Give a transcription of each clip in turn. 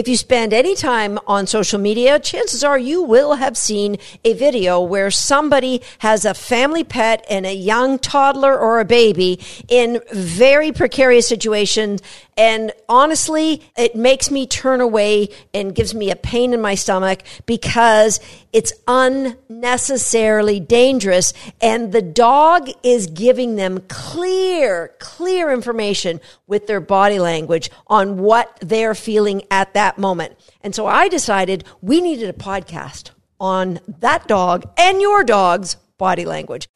If you spend any time on social media, chances are you will have seen a video where somebody has a family pet and a young toddler or a baby in very precarious situations. And honestly, it makes me turn away and gives me a pain in my stomach because it's unnecessarily dangerous. And the dog is giving them clear, clear information with their body language on what they're feeling at that moment. And so I decided we needed a podcast on that dog and your dog's body language.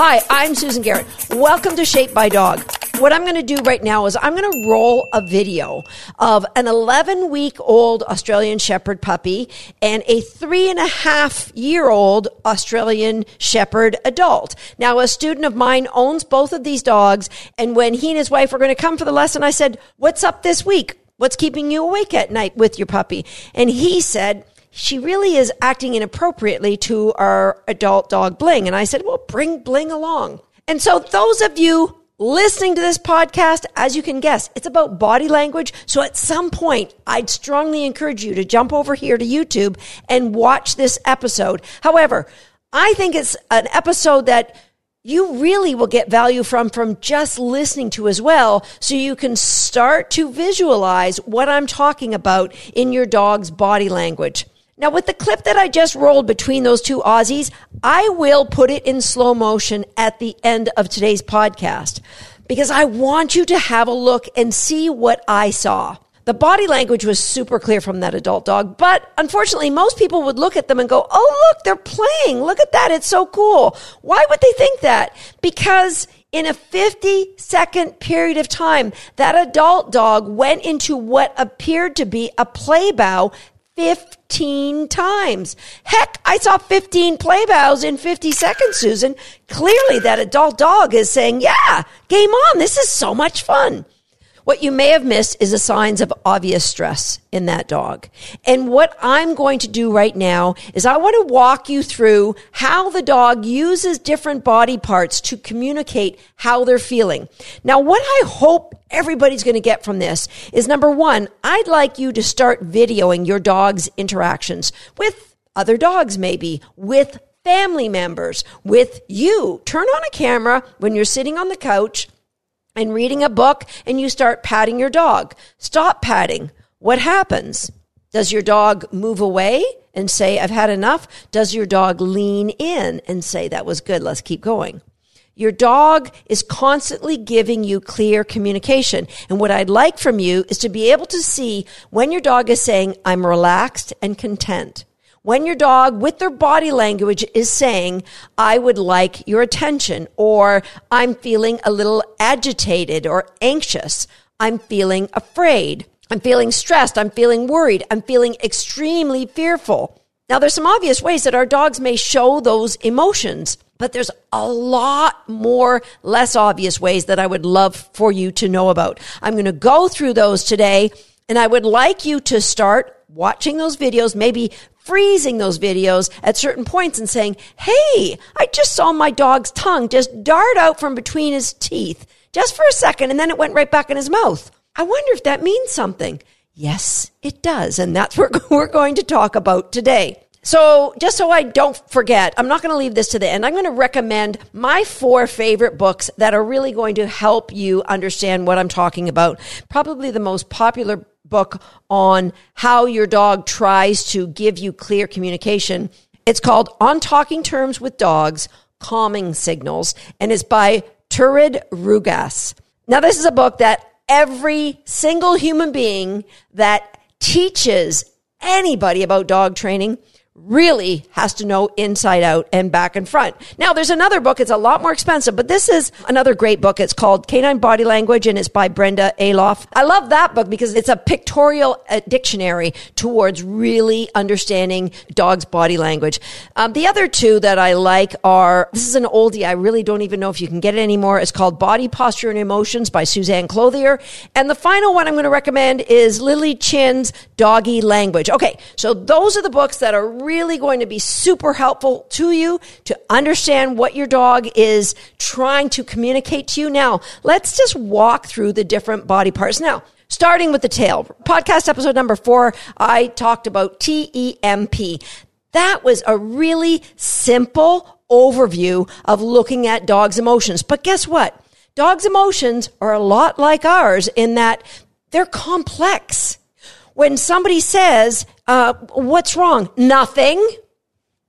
Hi, I'm Susan Garrett. Welcome to Shaped by Dog. What I'm going to do right now is I'm going to roll a video of an 11 week old Australian Shepherd puppy and a three and a half year old Australian Shepherd adult. Now, a student of mine owns both of these dogs. And when he and his wife were going to come for the lesson, I said, what's up this week? What's keeping you awake at night with your puppy? And he said, she really is acting inappropriately to our adult dog Bling. And I said, well, bring Bling along. And so those of you listening to this podcast, as you can guess, it's about body language. So at some point, I'd strongly encourage you to jump over here to YouTube and watch this episode. However, I think it's an episode that you really will get value from from just listening to as well so you can start to visualize what I'm talking about in your dog's body language. Now, with the clip that I just rolled between those two Aussies, I will put it in slow motion at the end of today's podcast because I want you to have a look and see what I saw. The body language was super clear from that adult dog, but unfortunately, most people would look at them and go, Oh, look, they're playing. Look at that. It's so cool. Why would they think that? Because in a 50 second period of time, that adult dog went into what appeared to be a play bow 15 times. Heck, I saw 15 play bows in 50 seconds, Susan. Clearly that adult dog is saying, yeah, game on. This is so much fun. What you may have missed is the signs of obvious stress in that dog. And what I'm going to do right now is I want to walk you through how the dog uses different body parts to communicate how they're feeling. Now, what I hope everybody's going to get from this is number one, I'd like you to start videoing your dog's interactions with other dogs, maybe with family members, with you. Turn on a camera when you're sitting on the couch and reading a book and you start patting your dog. Stop patting. What happens? Does your dog move away and say, I've had enough? Does your dog lean in and say, that was good, let's keep going? Your dog is constantly giving you clear communication. And what I'd like from you is to be able to see when your dog is saying, I'm relaxed and content when your dog with their body language is saying, I would like your attention, or I'm feeling a little agitated or anxious. I'm feeling afraid. I'm feeling stressed. I'm feeling worried. I'm feeling extremely fearful. Now, there's some obvious ways that our dogs may show those emotions, but there's a lot more less obvious ways that I would love for you to know about. I'm going to go through those today, and I would like you to start watching those videos, maybe freezing those videos at certain points and saying, Hey, I just saw my dog's tongue just dart out from between his teeth just for a second and then it went right back in his mouth. I wonder if that means something. Yes, it does. And that's what we're going to talk about today. So, just so I don't forget, I'm not going to leave this to the end. I'm going to recommend my four favorite books that are really going to help you understand what I'm talking about. Probably the most popular book on how your dog tries to give you clear communication. It's called On Talking Terms with Dogs Calming Signals and it's by Turid Rugaas. Now, this is a book that every single human being that teaches anybody about dog training really has to know inside out and back and front. Now, there's another book. It's a lot more expensive, but this is another great book. It's called Canine Body Language and it's by Brenda Aloff. I love that book because it's a pictorial uh, dictionary towards really understanding dog's body language. Um, the other two that I like are, this is an oldie. I really don't even know if you can get it anymore. It's called Body Posture and Emotions by Suzanne Clothier. And the final one I'm going to recommend is Lili Chin's Doggy Language. Okay. So those are the books that are really going to be super helpful to you to understand what your dog is trying to communicate to you. Now, let's just walk through the different body parts. Now, starting with the tail. Podcast episode number four, I talked about TEMP. That was a really simple overview of looking at dogs' emotions. But guess what? Dogs' emotions are a lot like ours in that they're complex when somebody says, uh, what's wrong? Nothing.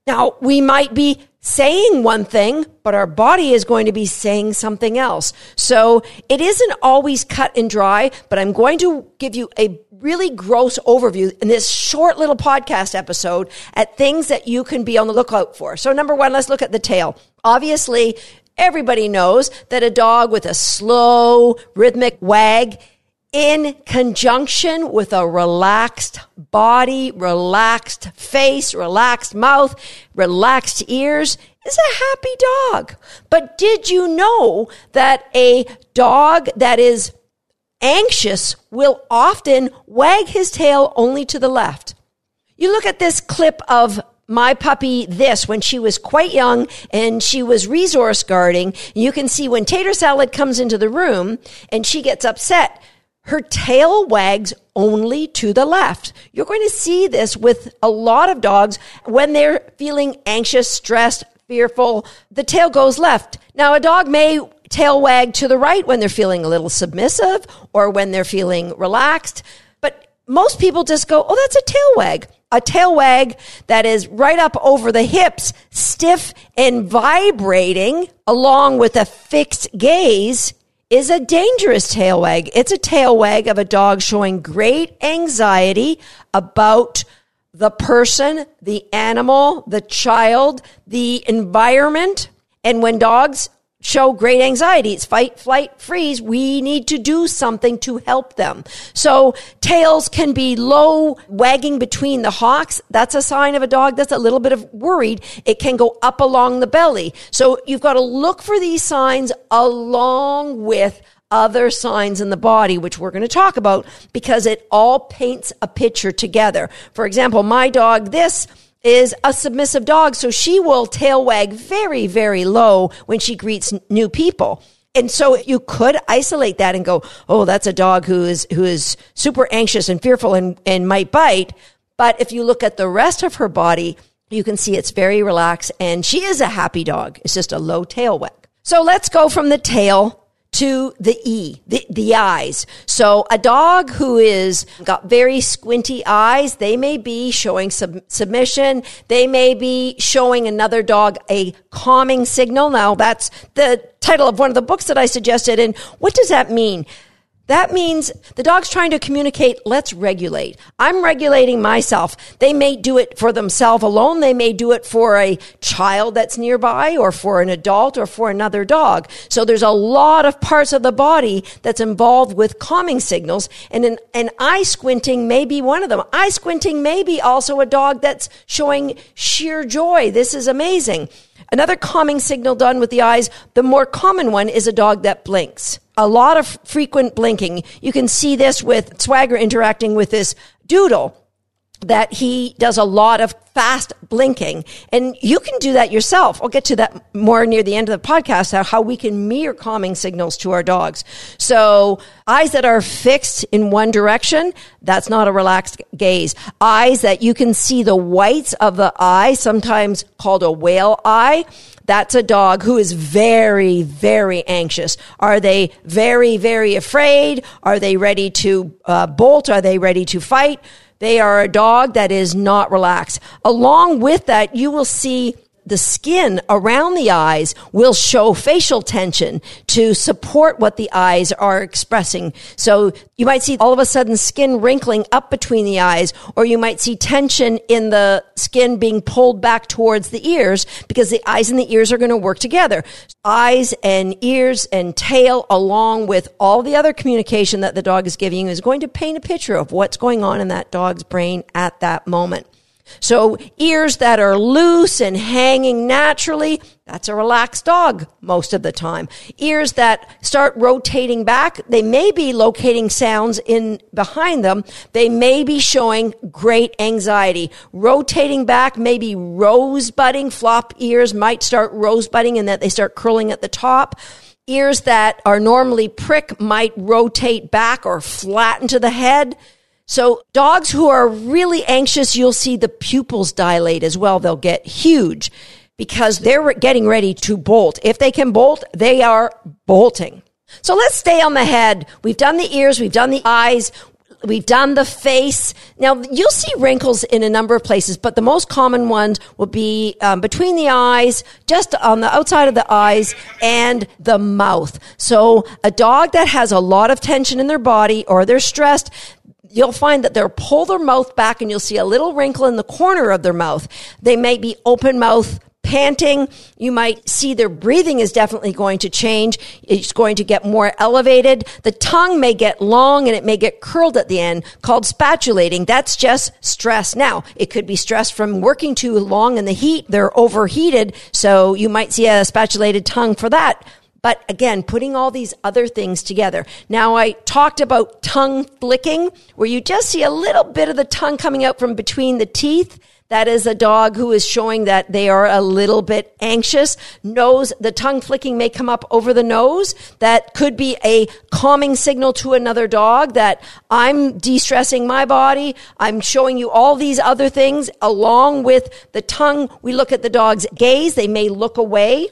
Now, we might be saying one thing, but our body is going to be saying something else. So it isn't always cut and dry, but I'm going to give you a really gross overview in this short little podcast episode at things that you can be on the lookout for. So number one, let's look at the tail. Obviously, everybody knows that a dog with a slow rhythmic wag in conjunction with a relaxed body, relaxed face, relaxed mouth, relaxed ears is a happy dog. But did you know that a dog that is anxious will often wag his tail only to the left? You look at this clip of my puppy this when she was quite young and she was resource guarding. You can see when Tater Salad comes into the room and she gets upset, her tail wags only to the left. You're going to see this with a lot of dogs when they're feeling anxious, stressed, fearful. The tail goes left. Now, a dog may tail wag to the right when they're feeling a little submissive or when they're feeling relaxed. But most people just go, oh, that's a tail wag. A tail wag that is right up over the hips, stiff and vibrating, along with a fixed gaze is a dangerous tail wag. It's a tail wag of a dog showing great anxiety about the person, the animal, the child, the environment. And when dogs show great anxiety. It's fight, flight, freeze. We need to do something to help them. So tails can be low, wagging between the hocks. That's a sign of a dog that's a little bit of worried. It can go up along the belly. So you've got to look for these signs along with other signs in the body, which we're going to talk about because it all paints a picture together. For example, my dog, this is a submissive dog, so she will tail wag very, very low when she greets new people. And so you could isolate that and go, oh, that's a dog who is who is super anxious and fearful and, and might bite. But if you look at the rest of her body, you can see it's very relaxed and she is a happy dog. It's just a low tail wag. So let's go from the tail to the E, the, the eyes. So a dog who is got very squinty eyes, they may be showing sub- submission. They may be showing another dog a calming signal. Now that's the title of one of the books that I suggested. And what does that mean? That means the dog's trying to communicate, let's regulate. I'm regulating myself. They may do it for themselves alone. They may do it for a child that's nearby or for an adult or for another dog. So there's a lot of parts of the body that's involved with calming signals. And an, an eye squinting may be one of them. Eye squinting may be also a dog that's showing sheer joy. This is amazing. Another calming signal done with the eyes, the more common one is a dog that blinks a lot of frequent blinking. You can see this with Swagger interacting with this doodle that he does a lot of fast blinking and you can do that yourself. I'll get to that more near the end of the podcast, how, we can mirror calming signals to our dogs. So eyes that are fixed in one direction, that's not a relaxed gaze. Eyes that you can see the whites of the eye, sometimes called a whale eye. That's a dog who is very, very anxious. Are they very, very afraid? Are they ready to uh, bolt? Are they ready to fight? They are a dog that is not relaxed. Along with that, you will see the skin around the eyes will show facial tension to support what the eyes are expressing. So you might see all of a sudden skin wrinkling up between the eyes, or you might see tension in the skin being pulled back towards the ears because the eyes and the ears are going to work together. Eyes and ears and tail, along with all the other communication that the dog is giving you, is going to paint a picture of what's going on in that dog's brain at that moment. So ears that are loose and hanging naturally, that's a relaxed dog most of the time. Ears that start rotating back, they may be locating sounds in behind them. They may be showing great anxiety. Rotating back, maybe rosebudding, flop ears might start rosebudding and that they start curling at the top. Ears that are normally prick might rotate back or flatten to the head. So dogs who are really anxious, you'll see the pupils dilate as well. They'll get huge because they're getting ready to bolt. If they can bolt, they are bolting. So let's stay on the head. We've done the ears, we've done the eyes, we've done the face. Now you'll see wrinkles in a number of places, but the most common ones will be um, between the eyes, just on the outside of the eyes, and the mouth. So a dog that has a lot of tension in their body or they're stressed, you'll find that they'll pull their mouth back and you'll see a little wrinkle in the corner of their mouth. They may be open mouth panting. You might see their breathing is definitely going to change. It's going to get more elevated. The tongue may get long and it may get curled at the end called spatulating. That's just stress. Now, it could be stress from working too long in the heat. They're overheated. So you might see a spatulated tongue for that. But again, putting all these other things together. Now, I talked about tongue flicking, where you just see a little bit of the tongue coming out from between the teeth. That is a dog who is showing that they are a little bit anxious. Nose, the tongue flicking may come up over the nose. That could be a calming signal to another dog that I'm de-stressing my body. I'm showing you all these other things along with the tongue. We look at the dog's gaze. They may look away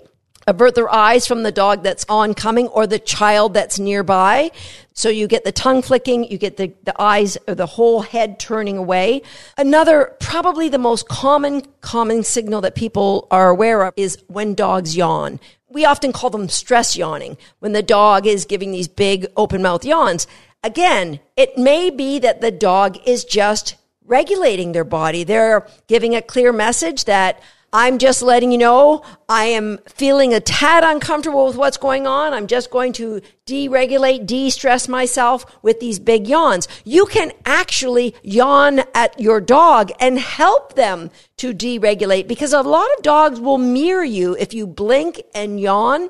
avert their eyes from the dog that's oncoming or the child that's nearby. So you get the tongue flicking, you get the, the eyes or the whole head turning away. Another, probably the most common, common signal that people are aware of is when dogs yawn. We often call them stress yawning when the dog is giving these big open mouth yawns. Again, it may be that the dog is just regulating their body. They're giving a clear message that I'm just letting you know I am feeling a tad uncomfortable with what's going on. I'm just going to deregulate, de-stress myself with these big yawns. You can actually yawn at your dog and help them to deregulate because a lot of dogs will mirror you if you blink and yawn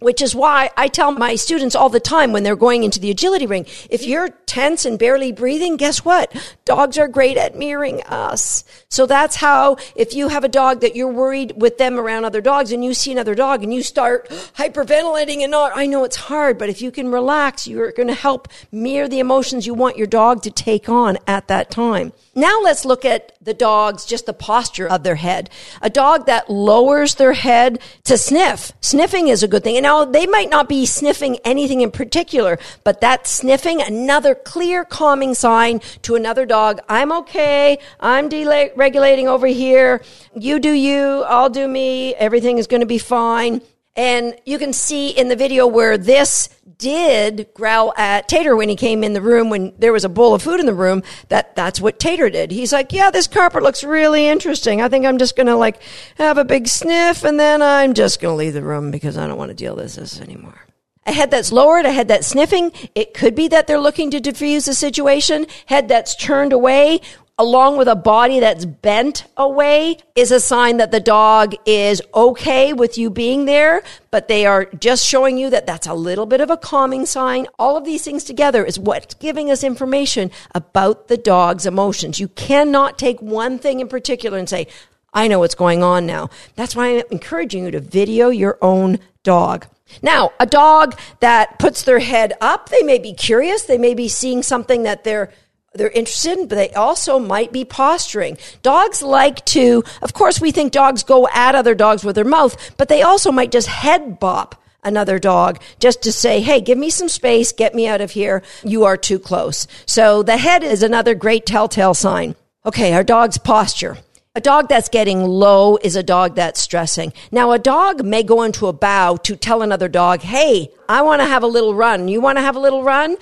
which is why I tell my students all the time when they're going into the agility ring, if you're tense and barely breathing, guess what? Dogs are great at mirroring us. So that's how, if you have a dog that you're worried with them around other dogs and you see another dog and you start hyperventilating and not, I know it's hard, but if you can relax, you're going to help mirror the emotions you want your dog to take on at that time. Now let's look at the dogs, just the posture of their head. A dog that lowers their head to sniff. Sniffing is a good thing. And now they might not be sniffing anything in particular, but that sniffing, another clear calming sign to another dog. I'm okay. I'm deregulating over here. You do you. I'll do me. Everything is going to be fine. And you can see in the video where this did growl at Tater when he came in the room when there was a bowl of food in the room that that's what Tater did. He's like, "Yeah, this carpet looks really interesting. I think I'm just going to like have a big sniff and then I'm just going to leave the room because I don't want to deal with this anymore." A head that's lowered, a head that's sniffing. It could be that they're looking to diffuse the situation. Head that's turned away along with a body that's bent away is a sign that the dog is okay with you being there, but they are just showing you that that's a little bit of a calming sign. All of these things together is what's giving us information about the dog's emotions. You cannot take one thing in particular and say, I know what's going on now. That's why I'm encouraging you to video your own dog. Now, a dog that puts their head up, they may be curious. They may be seeing something that they're they're interested in, but they also might be posturing. Dogs like to, of course, we think dogs go at other dogs with their mouth, but they also might just head bop another dog just to say, Hey, give me some space. Get me out of here. You are too close. So the head is another great telltale sign. Okay. Our dog's posture. A dog that's getting low is a dog that's stressing. Now, a dog may go into a bow to tell another dog, Hey, I want to have a little run. You want to have a little run?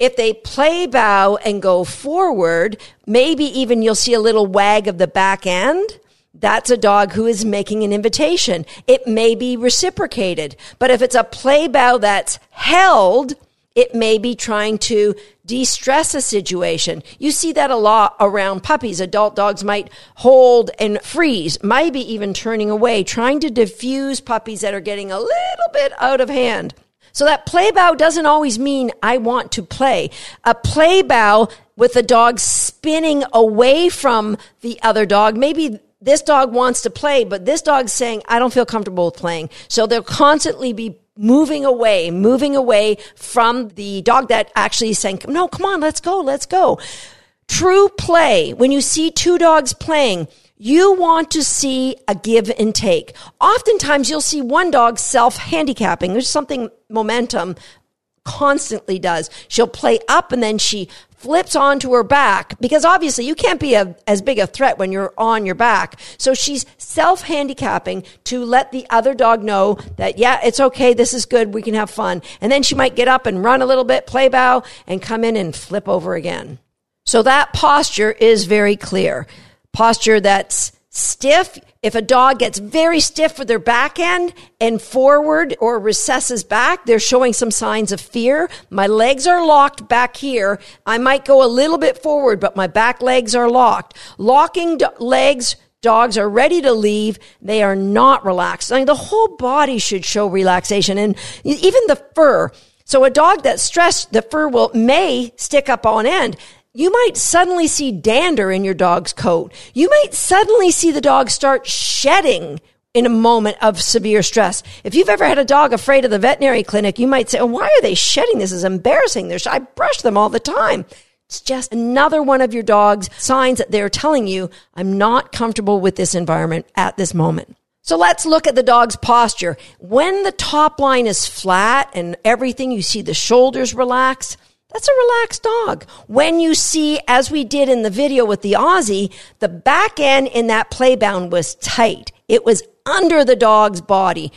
If they play bow and go forward, maybe even you'll see a little wag of the back end. That's a dog who is making an invitation. It may be reciprocated, but if it's a play bow that's held, It may be trying to de-stress a situation. You see that a lot around puppies. Adult dogs might hold and freeze, maybe even turning away, trying to diffuse puppies that are getting a little bit out of hand. So that play bow doesn't always mean I want to play. A play bow with a dog spinning away from the other dog, maybe this dog wants to play, but this dog's saying, I don't feel comfortable with playing. So they'll constantly be moving away, moving away from the dog that actually is saying, no, come on, let's go, let's go. True play, when you see two dogs playing, you want to see a give and take. Oftentimes you'll see one dog self handicapping. There's something Momentum constantly does. She'll play up and then she flips onto her back because obviously you can't be a, as big a threat when you're on your back. So she's self handicapping to let the other dog know that, yeah, it's okay. This is good. We can have fun. And then she might get up and run a little bit, play bow and come in and flip over again. So that posture is very clear. Posture that's stiff. If a dog gets very stiff with their back end and forward or recesses back, they're showing some signs of fear. My legs are locked back here. I might go a little bit forward, but my back legs are locked. Locking do- legs dogs are ready to leave. They are not relaxed. I mean, the whole body should show relaxation and even the fur. So a dog that's stressed, the fur will may stick up on end you might suddenly see dander in your dog's coat. You might suddenly see the dog start shedding in a moment of severe stress. If you've ever had a dog afraid of the veterinary clinic, you might say, oh, why are they shedding? This is embarrassing. There's, I brush them all the time. It's just another one of your dog's signs that they're telling you, I'm not comfortable with this environment at this moment. So let's look at the dog's posture. When the top line is flat and everything, you see the shoulders relax, that's a relaxed dog. When you see, as we did in the video with the Aussie, the back end in that playbound was tight. It was under the dog's body.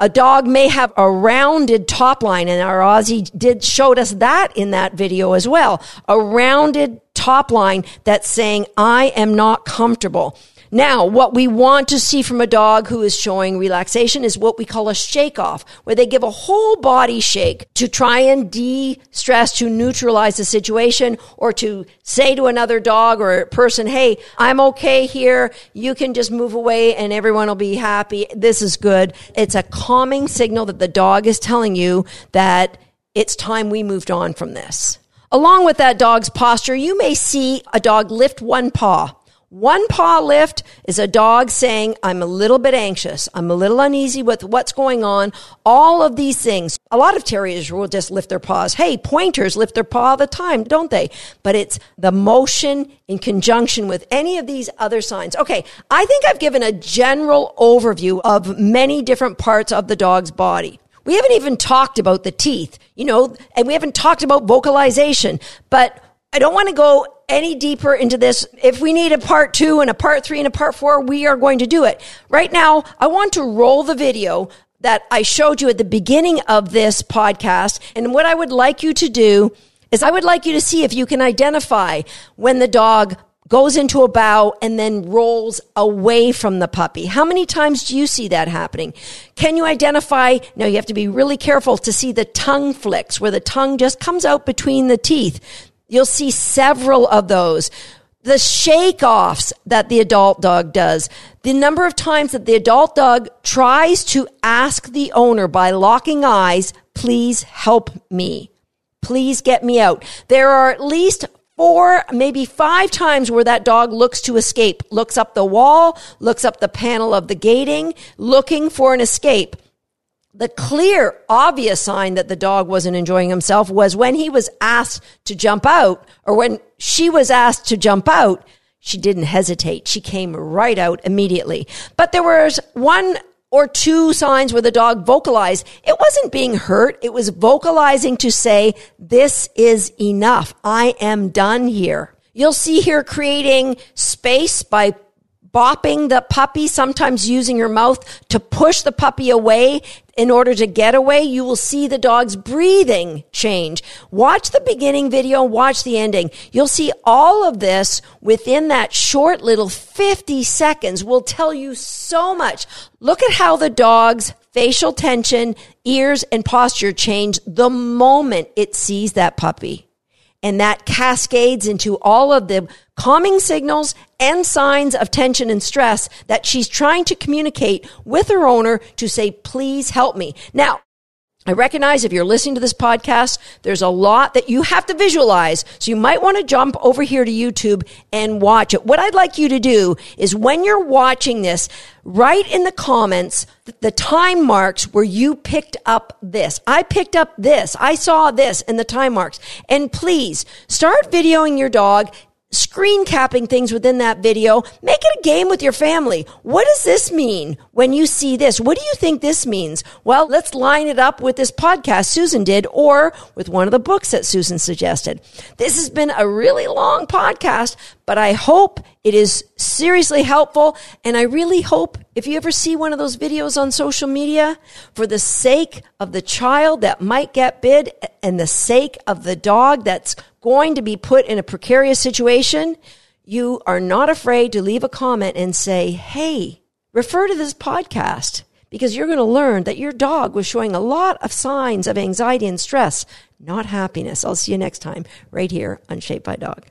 A dog may have a rounded top line, and our Aussie did showed us that in that video as well. A rounded top line that's saying, I am not comfortable. Now, what we want to see from a dog who is showing relaxation is what we call a shake off, where they give a whole body shake to try and de-stress, to neutralize the situation, or to say to another dog or person, Hey, I'm okay here. You can just move away and everyone will be happy. This is good. It's a calming signal that the dog is telling you that it's time we moved on from this. Along with that dog's posture, you may see a dog lift one paw one paw lift is a dog saying, I'm a little bit anxious. I'm a little uneasy with what's going on. All of these things. A lot of terriers will just lift their paws. Hey, pointers lift their paw all the time, don't they? But it's the motion in conjunction with any of these other signs. Okay. I think I've given a general overview of many different parts of the dog's body. We haven't even talked about the teeth, you know, and we haven't talked about vocalization, but I don't want to go any deeper into this. If we need a part two and a part three and a part four, we are going to do it. Right now, I want to roll the video that I showed you at the beginning of this podcast. And what I would like you to do is I would like you to see if you can identify when the dog goes into a bow and then rolls away from the puppy. How many times do you see that happening? Can you identify? Now you have to be really careful to see the tongue flicks where the tongue just comes out between the teeth. You'll see several of those. The shake offs that the adult dog does, the number of times that the adult dog tries to ask the owner by locking eyes, please help me. Please get me out. There are at least four, maybe five times where that dog looks to escape, looks up the wall, looks up the panel of the gating, looking for an escape. The clear, obvious sign that the dog wasn't enjoying himself was when he was asked to jump out, or when she was asked to jump out, she didn't hesitate. She came right out immediately. But there was one or two signs where the dog vocalized. It wasn't being hurt. It was vocalizing to say, this is enough. I am done here. You'll see here creating space by bopping the puppy, sometimes using your mouth to push the puppy away in order to get away, you will see the dog's breathing change. Watch the beginning video, watch the ending. You'll see all of this within that short little 50 seconds will tell you so much. Look at how the dog's facial tension, ears, and posture change the moment it sees that puppy. And that cascades into all of the calming signals and signs of tension and stress that she's trying to communicate with her owner to say, please help me. Now, I recognize if you're listening to this podcast, there's a lot that you have to visualize. So you might want to jump over here to YouTube and watch it. What I'd like you to do is when you're watching this, write in the comments the time marks where you picked up this. I picked up this. I saw this in the time marks. And please start videoing your dog screen capping things within that video. Make it a game with your family. What does this mean when you see this? What do you think this means? Well, let's line it up with this podcast Susan did or with one of the books that Susan suggested. This has been a really long podcast, but I hope it is seriously helpful. And I really hope if you ever see one of those videos on social media, for the sake of the child that might get bid and the sake of the dog that's going to be put in a precarious situation, you are not afraid to leave a comment and say, Hey, refer to this podcast because you're going to learn that your dog was showing a lot of signs of anxiety and stress, not happiness. I'll see you next time right here on Shaped by Dog.